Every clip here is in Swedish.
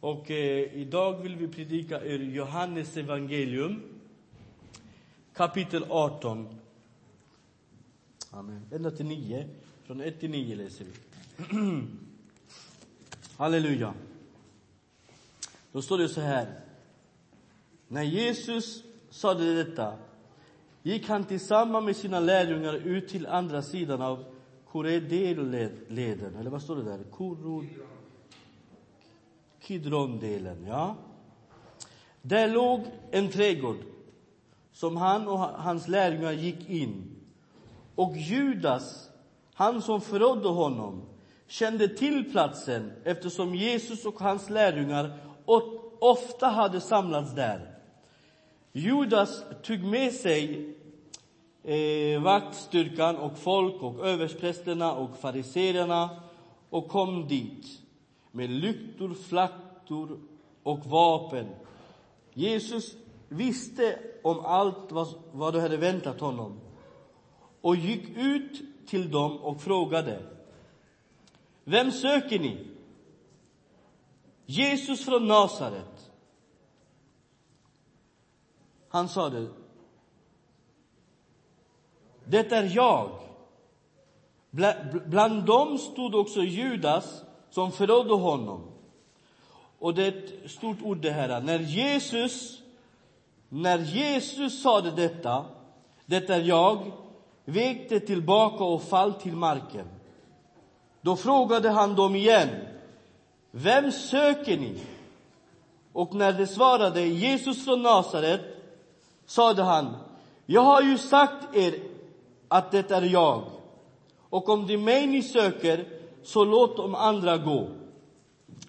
Och eh, idag vill vi predika ur Johannes evangelium kapitel 18. Amen. Ända till 9. Från 1 till 9 läser vi. Halleluja. Då står det så här. När Jesus sade detta gick han tillsammans med sina lärjungar ut till andra sidan av Koredelleden, eller vad står det där? Korod... Kidrondelen, ja. Där låg en trädgård som han och hans lärjungar gick in. Och Judas, han som förrådde honom, kände till platsen eftersom Jesus och hans lärjungar ofta hade samlats där. Judas tog med sig eh, vaktstyrkan och folk och överstprästerna och fariseerna och kom dit med lyktor, flaktor och vapen. Jesus visste om allt vad, vad hade väntat honom och gick ut till dem och frågade Vem söker ni? Jesus från Nasaret. Han sade Det är jag. Bland dem stod också Judas som förrådde honom. Och det är ett stort ord det här. När Jesus, när Jesus sade detta, det är jag, vekte tillbaka och fall till marken. Då frågade han dem igen, vem söker ni? Och när de svarade Jesus från Nasaret sade han, jag har ju sagt er att det är jag. Och om det är mig ni söker, så låt de andra gå.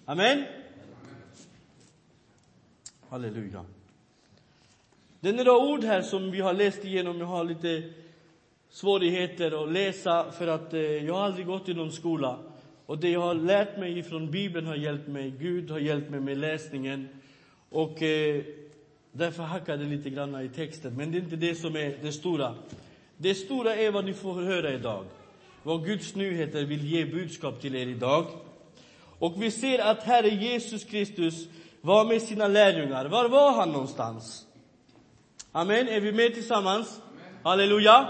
Amen. Halleluja. Det är några ord här som vi har läst igenom. Jag har lite svårigheter att läsa för att eh, jag har aldrig gått i någon skola. Och det jag har lärt mig från Bibeln har hjälpt mig. Gud har hjälpt mig med läsningen. Och eh, därför hackar det lite grann i texten. Men det är inte det som är det stora. Det stora är vad ni får höra idag vad Guds nyheter vill ge budskap till er idag. Och vi ser att Herre Jesus Kristus var med sina lärjungar. Var var han någonstans? Amen. Är vi med tillsammans? Amen. Halleluja.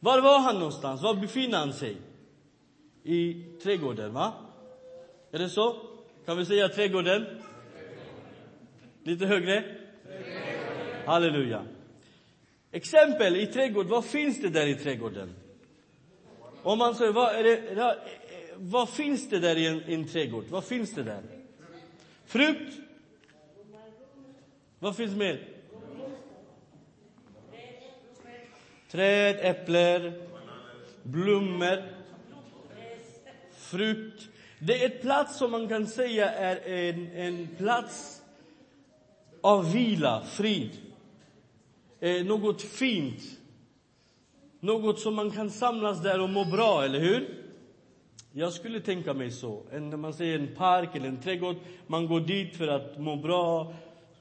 Var var han någonstans? Var befinner han sig? I trädgården, va? Är det så? Kan vi säga trädgården? Lite högre? Halleluja. Exempel i trädgården. Vad finns det där i trädgården? Om man säger, vad, är det, vad finns det där i en, i en trädgård? Vad finns det där? Frukt? Vad finns mer? Träd, äpplen, blommor, frukt. Det är ett plats som man kan säga är en, en plats av vila, frid. Eh, något fint något som man kan samlas där och må bra, eller hur? Jag skulle tänka mig så. En, när man säger en park eller en trädgård, man går dit för att må bra,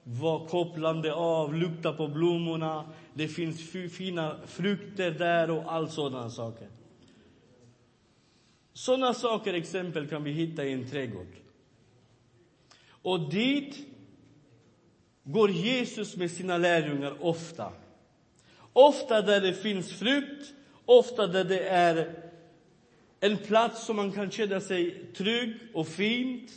vara kopplande av, lukta på blommorna. Det finns fina frukter där och allt sådana saker. Sådana saker, exempel, kan vi hitta i en trädgård. Och dit går Jesus med sina lärjungar ofta. Ofta där det finns frukt, ofta där det är en plats som man kan känna sig trygg och fint.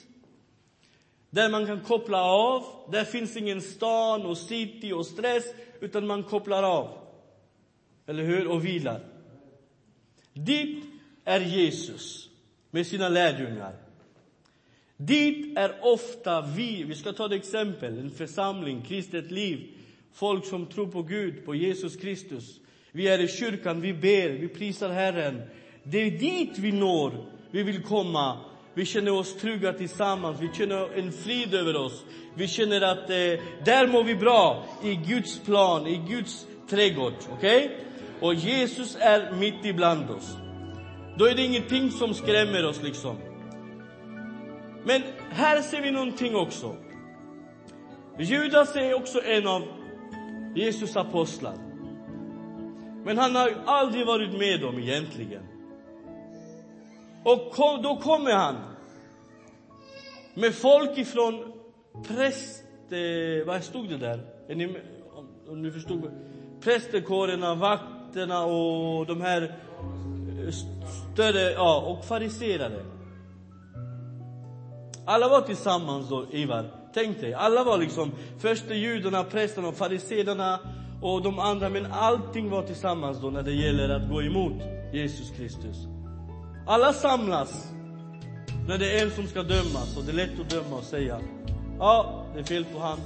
Där man kan koppla av. Där finns ingen stan och city och stress, utan man kopplar av. Eller hur? Och vilar. Dit är Jesus med sina lärjungar. Dit är ofta vi, vi ska ta ett exempel, en församling, kristet liv folk som tror på Gud, på Jesus Kristus. Vi är i kyrkan, vi ber, vi prisar Herren. Det är dit vi når. Vi vill komma. Vi känner oss trygga tillsammans. Vi känner en frid över oss. Vi känner att eh, där mår vi bra, i Guds plan, i Guds trädgård. Okej? Okay? Och Jesus är mitt ibland oss. Då är det ingenting som skrämmer oss liksom. Men här ser vi någonting också. Judas är också en av Jesus apostlar. Men han har aldrig varit med dem egentligen. Och kom, då kommer han. Med folk ifrån präst... Eh, vad stod det där? Är ni, om, om ni förstod? Prästekårerna, vakterna och de här eh, större, ja, och fariserare. Alla var tillsammans då, Ivar. Tänk dig, alla var liksom första judarna, prästerna och och de andra, men allting var tillsammans då när det gäller att gå emot Jesus Kristus. Alla samlas när det är en som ska dömas och det är lätt att döma och säga ja, det är fel på han.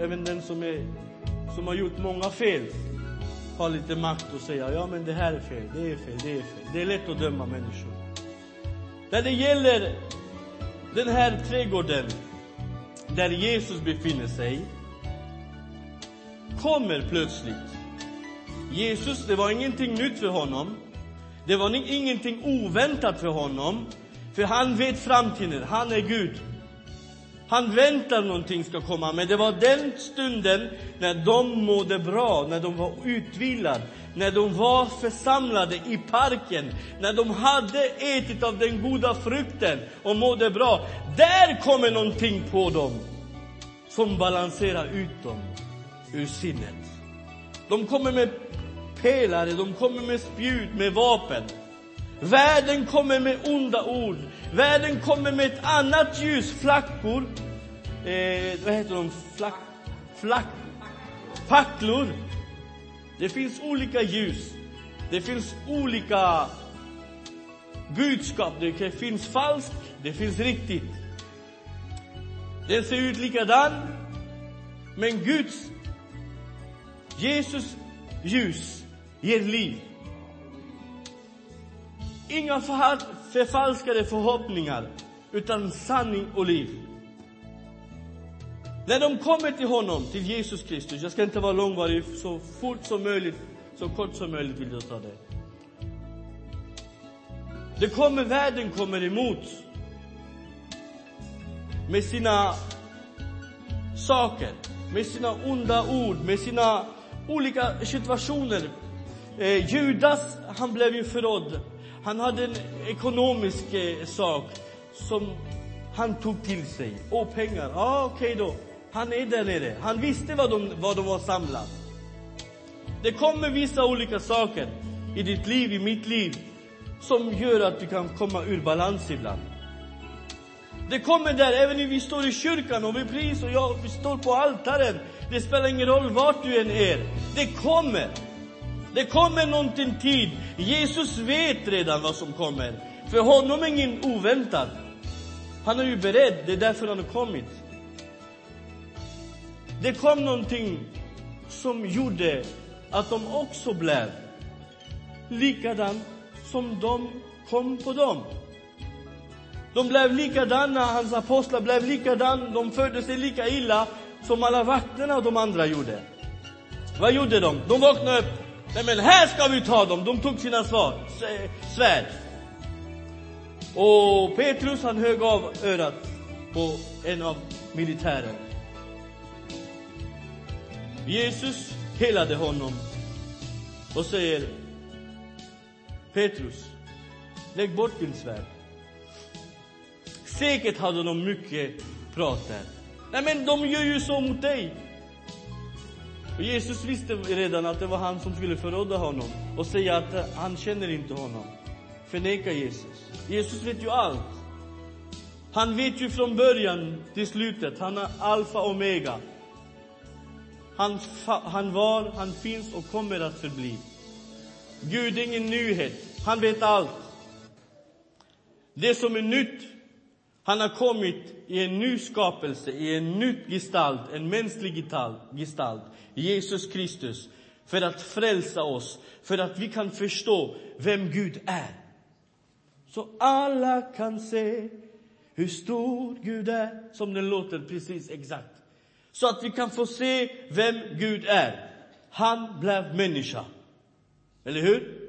Även den som, är, som har gjort många fel har lite makt att säga ja, men det här är fel, det är fel, det är fel. Det är lätt att döma människor. När det gäller den här trädgården där Jesus befinner sig kommer plötsligt Jesus, det var ingenting nytt för honom. Det var ingenting oväntat för honom. För han vet framtiden, han är Gud. Han väntar någonting ska komma, men det var den stunden när de mådde bra, när de var utvilade, när de var församlade i parken, när de hade ätit av den goda frukten och mådde bra. Där kommer någonting på dem som balanserar ut dem ur sinnet. De kommer med pelare, de kommer med spjut, med vapen. Världen kommer med onda ord. Världen kommer med ett annat ljus, flackor. Eh, vad heter de? Flack... Flack... Facklor. Det finns olika ljus. Det finns olika budskap. Det finns falskt, det finns riktigt. Den ser ut likadan, men Guds, Jesus ljus ger liv. Inga förfalskade förhoppningar, utan sanning och liv. När de kommer till honom, till Jesus Kristus, jag ska inte vara långvarig, så fort som möjligt, så kort som möjligt vill jag ta det. Det kommer, världen kommer emot med sina saker, med sina onda ord, med sina olika situationer. Eh, Judas, han blev ju förrådd. Han hade en ekonomisk eh, sak som han tog till sig. Och pengar. Ja, ah, okej okay då. Han är där nere. Han visste vad de, vad de var samlat. Det kommer vissa olika saker i ditt liv, i mitt liv, som gör att du kan komma ur balans ibland. Det kommer där, även när vi står i kyrkan och vi prisar och jag, vi står på altaren. Det spelar ingen roll vart du än är. Det kommer. Det kommer någonting tid. Jesus vet redan vad som kommer. För honom är ingen oväntad. Han är ju beredd, det är därför han har kommit. Det kom någonting som gjorde att de också blev likadan som de kom på dem. De blev likadana, hans apostlar blev likadana, de förde sig lika illa som alla vakterna och de andra gjorde. Vad gjorde de? De vaknade upp. Nej men här ska vi ta dem! De tog sina svar, svärd. Och Petrus han högg av örat på en av militären. Jesus helade honom och säger Petrus, lägg bort din svärd. Säkert hade de mycket prat där. Nej men de gör ju så mot dig. Och Jesus visste redan att det var han som skulle förråda honom och säga att eh, han känner inte honom. Förneka Jesus. Jesus vet ju allt. Han vet ju från början till slutet. Han är alfa och omega. Han, han var, han finns och kommer att förbli. Gud är ingen nyhet. Han vet allt. Det som är nytt han har kommit i en ny skapelse, i en ny gestalt, en mänsklig gestalt, Jesus Kristus, för att frälsa oss, för att vi kan förstå vem Gud är. Så alla kan se hur stor Gud är, som den låter precis exakt. Så att vi kan få se vem Gud är. Han blev människa. Eller hur?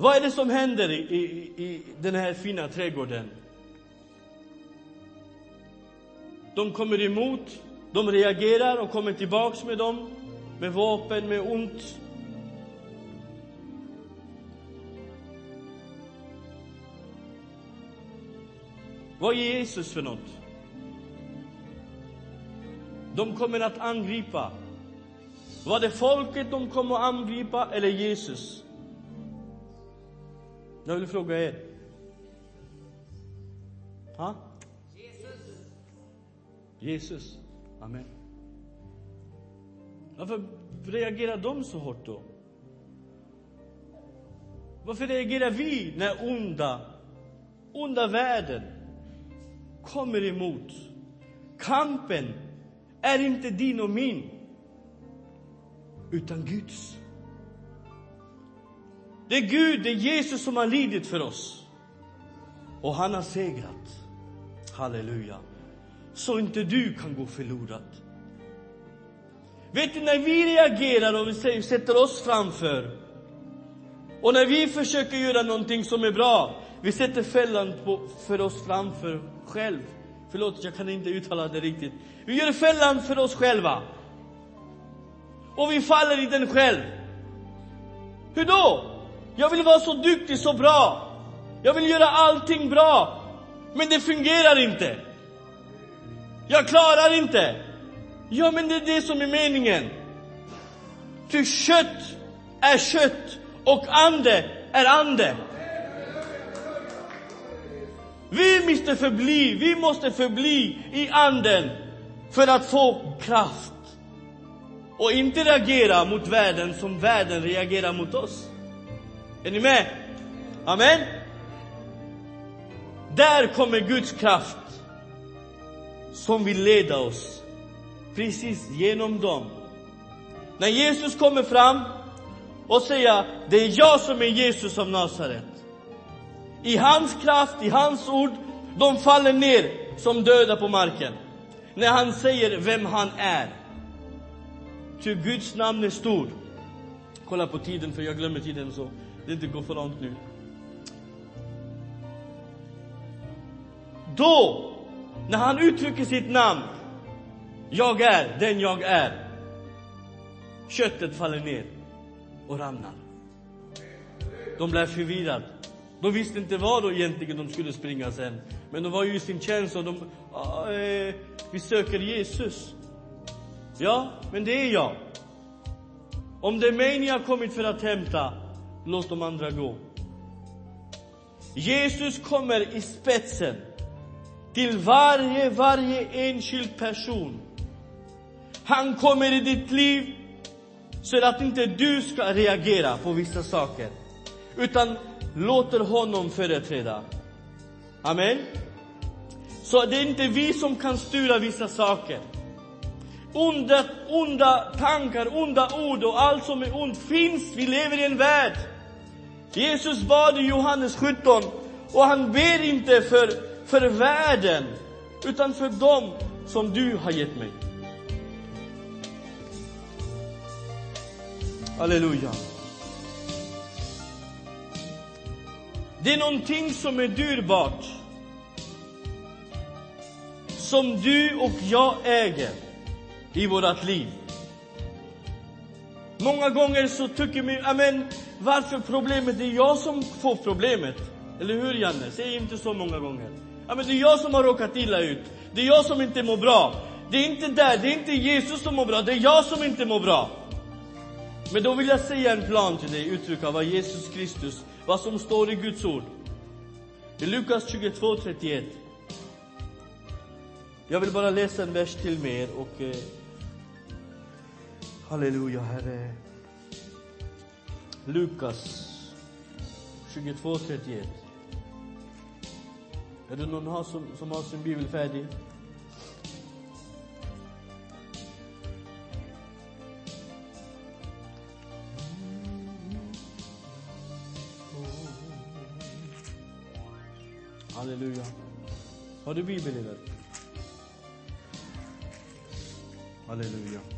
Vad är det som händer i, i, i den här fina trädgården? De kommer emot, de reagerar och kommer tillbaks med dem, med vapen, med ont. Vad är Jesus för något? De kommer att angripa. Var det folket de kommer att angripa eller Jesus? Jag vill fråga er. Ha? Jesus. Jesus. Amen. Varför reagerar de så hårt då? Varför reagerar vi när onda, onda världen kommer emot? Kampen är inte din och min, utan Guds. Det är Gud, det är Jesus som har lidit för oss. Och han har segrat. Halleluja. Så inte du kan gå förlorad. Vet du, när vi reagerar och vi sätter oss framför och när vi försöker göra någonting som är bra, vi sätter fällan på, för oss framför själv. Förlåt, jag kan inte uttala det riktigt. Vi gör fällan för oss själva. Och vi faller i den själv. Hur då? Jag vill vara så duktig, så bra. Jag vill göra allting bra. Men det fungerar inte. Jag klarar inte. Ja, men det är det som är meningen. Ty kött är kött och ande är ande. Vi måste förbli, vi måste förbli i anden för att få kraft. Och inte reagera mot världen som världen reagerar mot oss. Är ni med? Amen? Där kommer Guds kraft som vill leda oss precis genom dem. När Jesus kommer fram och säger det är jag som är Jesus av Nasaret. I hans kraft, i hans ord, de faller ner som döda på marken. När han säger vem han är. Ty Guds namn är stor. Kolla på tiden, för jag glömmer tiden så det inte går för långt nu. Då, när han uttrycker sitt namn, jag är den jag är. Köttet faller ner och ramlar. De blev förvirrade. De visste inte var då egentligen de skulle springa sen. Men de var ju i sin tjänst och de, ah, Eh, vi söker Jesus. Ja, men det är jag. Om det är mig ni har kommit för att hämta, låt de andra gå. Jesus kommer i spetsen till varje, varje enskild person. Han kommer i ditt liv så att inte du ska reagera på vissa saker. Utan låter honom företräda. Amen. Så det är inte vi som kan styra vissa saker. Onda, onda tankar, onda ord och allt som är ont finns. Vi lever i en värld. Jesus bad i Johannes 17 och han ber inte för, för världen utan för dem som du har gett mig. Halleluja. Det är någonting som är dyrbart. Som du och jag äger i vårt liv. Många gånger så tycker vi, amen, varför problemet? Det är jag som får problemet. Eller hur Janne? Säg inte så många gånger. Ja, men det är jag som har råkat illa ut. Det är jag som inte mår bra. Det är inte där, det är inte Jesus som mår bra, det är jag som inte mår bra. Men då vill jag säga en plan till dig, uttrycka vad Jesus Kristus, vad som står i Guds ord. I Lukas 22, 31. Jag vill bara läsa en vers till med er och eh, Halleluja, Herre. Lukas 22, 31. Är det någon här som, som har sin bibel färdig? Halleluja. Har du bibel i den? Halleluja.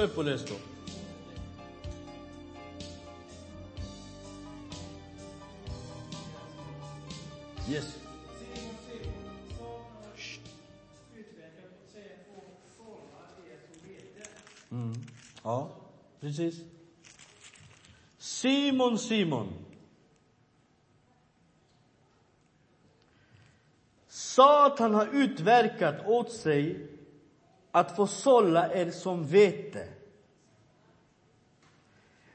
estoy por esto. Yes. Mm. Ah, ja, precis. Simon, Simon. Satan har utverkat åt sig att få sålla er som vete.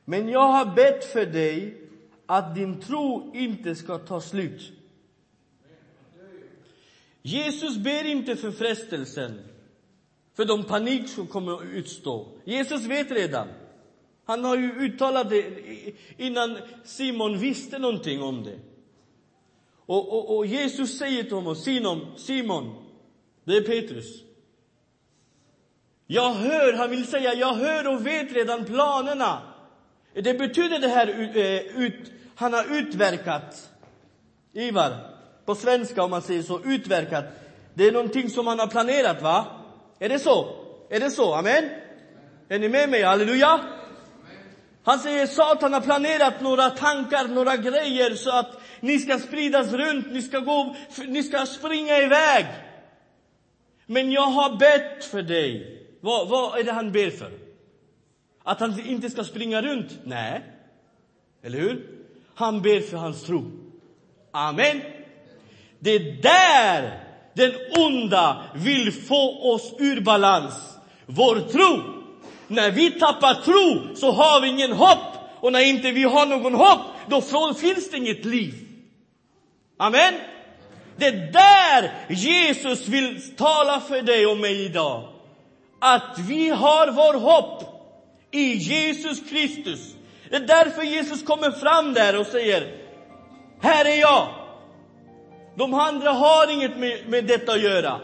Men jag har bett för dig att din tro inte ska ta slut. Jesus ber inte för frestelsen, för de panik som kommer att utstå. Jesus vet redan. Han har ju uttalat det innan Simon visste någonting om det. Och, och, och Jesus säger till honom, Simon, Simon, det är Petrus. Jag hör, han vill säga, jag hör och vet redan planerna. Det betyder det här, eh, ut, han har utverkat, Ivar, på svenska om man säger så, utverkat. Det är någonting som han har planerat, va? Är det så? Är det så? Amen? Är ni med mig? Halleluja? Han säger Satan har planerat några tankar, några grejer så att ni ska spridas runt, ni ska gå, ni ska springa iväg. Men jag har bett för dig. Vad, vad är det han ber för? Att han inte ska springa runt? Nej. Eller hur? Han ber för hans tro. Amen. Det är där den onda vill få oss ur balans. Vår tro. När vi tappar tro så har vi ingen hopp. Och när inte vi har någon hopp, då finns det inget liv. Amen. Det är där Jesus vill tala för dig och mig idag. Att vi har vår hopp i Jesus Kristus. Det är därför Jesus kommer fram där och säger, här är jag. De andra har inget med, med detta att göra.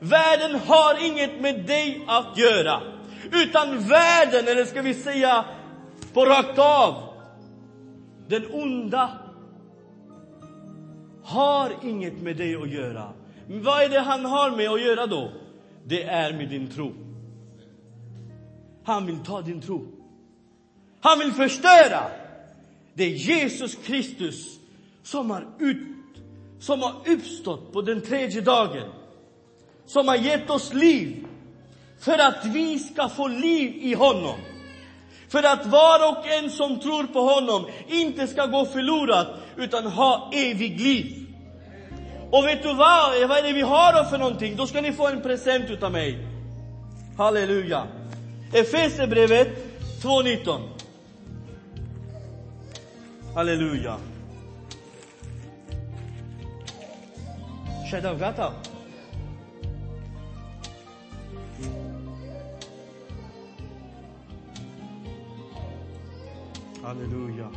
Världen har inget med dig att göra. Utan världen, eller ska vi säga på rakt av, den onda har inget med dig att göra. Men vad är det han har med att göra då? Det är med din tro. Han vill ta din tro. Han vill förstöra. Det är Jesus Kristus som har, ut, som har uppstått på den tredje dagen. Som har gett oss liv för att vi ska få liv i honom. För att var och en som tror på honom inte ska gå förlorad utan ha evig liv. Och vet du vad? Eh, vad är det vi har då för någonting? Då ska ni få en present utav mig. Halleluja. Efesierbrevet 2.19. Halleluja. Shadow gata. Halleluja.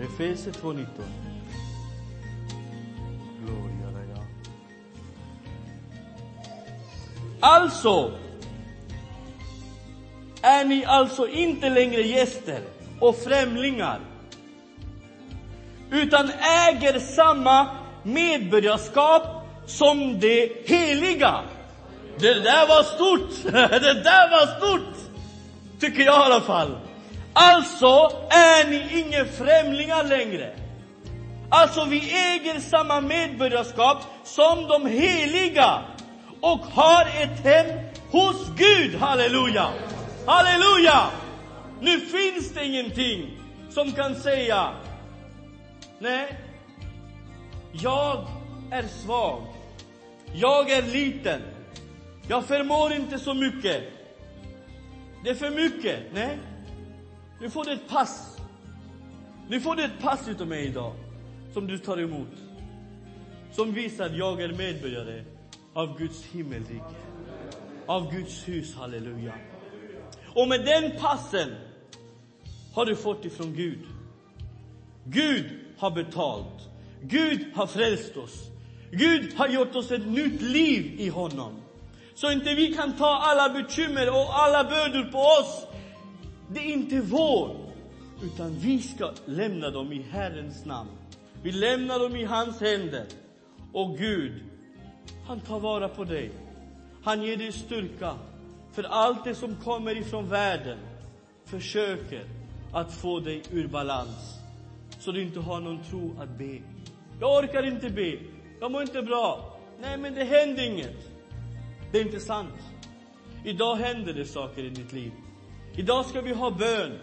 Efese 2.19. Gloria dig. Alltså är ni alltså inte längre gäster och främlingar utan äger samma medborgarskap som det heliga. Det där var stort! Det där var stort! Tycker jag i alla fall. Alltså är ni inga främlingar längre. Alltså, vi äger samma medborgarskap som de heliga och har ett hem hos Gud. Halleluja! Halleluja! Nu finns det ingenting som kan säga Nej, jag är svag. Jag är liten. Jag förmår inte så mycket. Det är för mycket. Nej. Nu får du ett pass. Nu får du ett pass utav mig idag. Som du tar emot. Som visar att jag är medborgare av Guds himmelrike. Av Guds hus, halleluja. Och med den passen har du fått ifrån Gud. Gud har betalt. Gud har frälst oss. Gud har gjort oss ett nytt liv i honom. Så inte vi kan ta alla bekymmer och alla bördor på oss. Det är inte vår, utan vi ska lämna dem i Herrens namn. Vi lämnar dem i hans händer. Och Gud, han tar vara på dig. Han ger dig styrka. För allt det som kommer ifrån världen försöker att få dig ur balans. Så du inte har någon tro att be. Jag orkar inte be. Jag mår inte bra. Nej, men det händer inget. Det är inte sant. Idag händer det saker i ditt liv. Idag ska vi ha bön.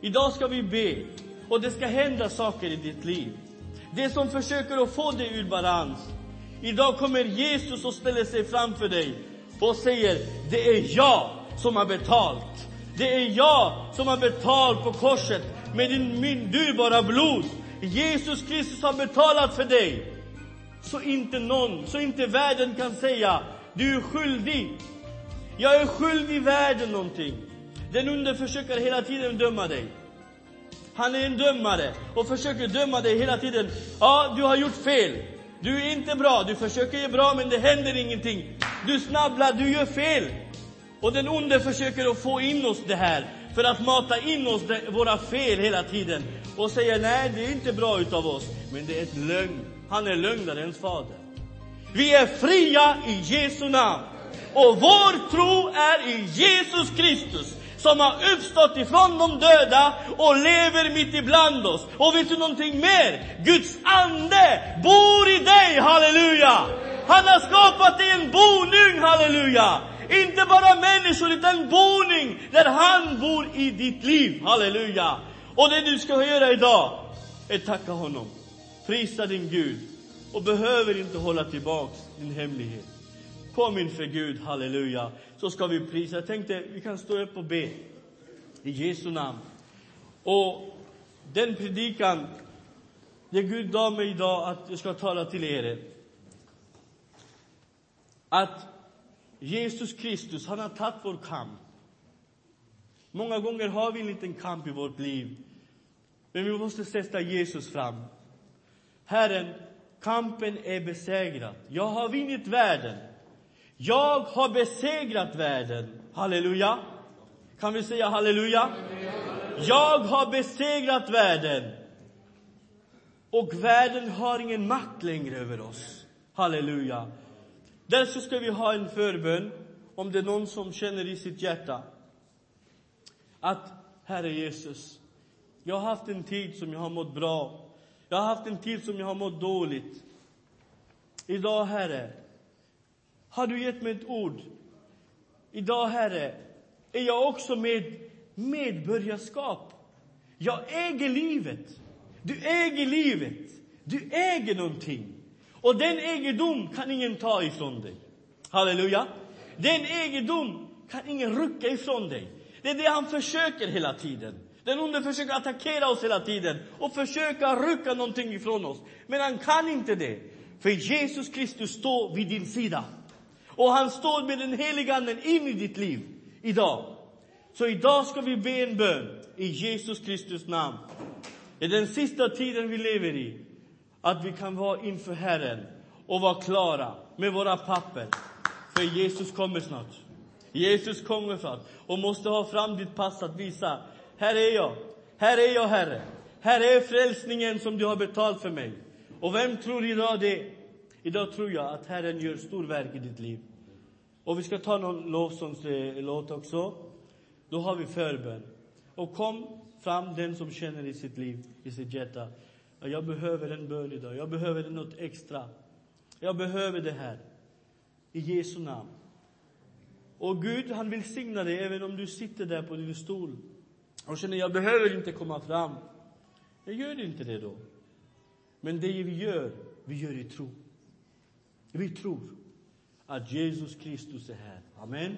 Idag ska vi be. Och det ska hända saker i ditt liv. Det som försöker att få dig ur balans. Idag kommer Jesus och ställer sig framför dig och säger, det är jag som har betalt. Det är jag som har betalt på korset med din, min dyrbara blod. Jesus Kristus har betalat för dig. Så inte någon, så inte världen kan säga, du är skyldig. Jag är skyldig världen någonting. Den onde försöker hela tiden döma dig. Han är en dömare och försöker döma dig hela tiden. Ja, du har gjort fel. Du är inte bra. Du försöker göra bra, men det händer ingenting. Du snabblar, du gör fel. Och den onde försöker att få in oss det här för att mata in oss det, våra fel hela tiden och säga nej, det är inte bra utav oss. Men det är ett lögn. Han är lögnarens fader. Vi är fria i Jesu namn. Och vår tro är i Jesus Kristus som har uppstått ifrån de döda och lever mitt ibland oss. Och vet du någonting mer? Guds ande bor i dig, halleluja! Han har skapat dig en boning, halleluja! Inte bara människor, utan en boning där han bor i ditt liv, halleluja! Och det du ska göra idag är tacka honom, prisa din Gud och behöver inte hålla tillbaks din hemlighet. Kom inför Gud, halleluja, så ska vi prisa. Jag tänkte vi kan stå upp och be i Jesu namn. Och den predikan, det Gud gav mig idag att jag ska tala till er. Att Jesus Kristus, han har tagit vår kamp. Många gånger har vi en liten kamp i vårt liv. Men vi måste sätta Jesus fram. Herren, kampen är besegrad. Jag har vunnit världen. Jag har besegrat världen. Halleluja. Kan vi säga halleluja? Jag har besegrat världen. Och världen har ingen makt längre över oss. Halleluja. Därför ska vi ha en förbön, om det är någon som känner i sitt hjärta att Herre Jesus, jag har haft en tid som jag har mått bra. Jag har haft en tid som jag har mått dåligt. Idag, Herre, har du gett mig ett ord. Idag, Herre, är jag också med medborgarskap. Jag äger livet. Du äger livet. Du äger någonting. Och den egendom kan ingen ta ifrån dig. Halleluja. Den egendom kan ingen rucka ifrån dig. Det är det han försöker hela tiden. Den onde försöker attackera oss hela tiden och försöka rucka någonting ifrån oss. Men han kan inte det. För Jesus Kristus står vid din sida. Och han står med den heliga anden in i ditt liv idag. Så idag ska vi be en bön i Jesus Kristus namn. I den sista tiden vi lever i, att vi kan vara inför Herren och vara klara med våra papper. För Jesus kommer snart. Jesus kommer snart och måste ha fram ditt pass att visa, här är jag, här är jag Herre. Här är frälsningen som du har betalt för mig. Och vem tror idag det? Idag tror jag att Herren gör storverk i ditt liv. Och vi ska ta någon lovsångslåt också. Då har vi förbön. Och kom fram den som känner i sitt liv, i sitt hjärta. Jag behöver en bön idag. Jag behöver något extra. Jag behöver det här. I Jesu namn. Och Gud, han vill signa dig även om du sitter där på din stol och känner, jag behöver inte komma fram. Jag gör inte det då. Men det vi gör, vi gör i tro. Vi tror att Jesus Kristus är här. Amen.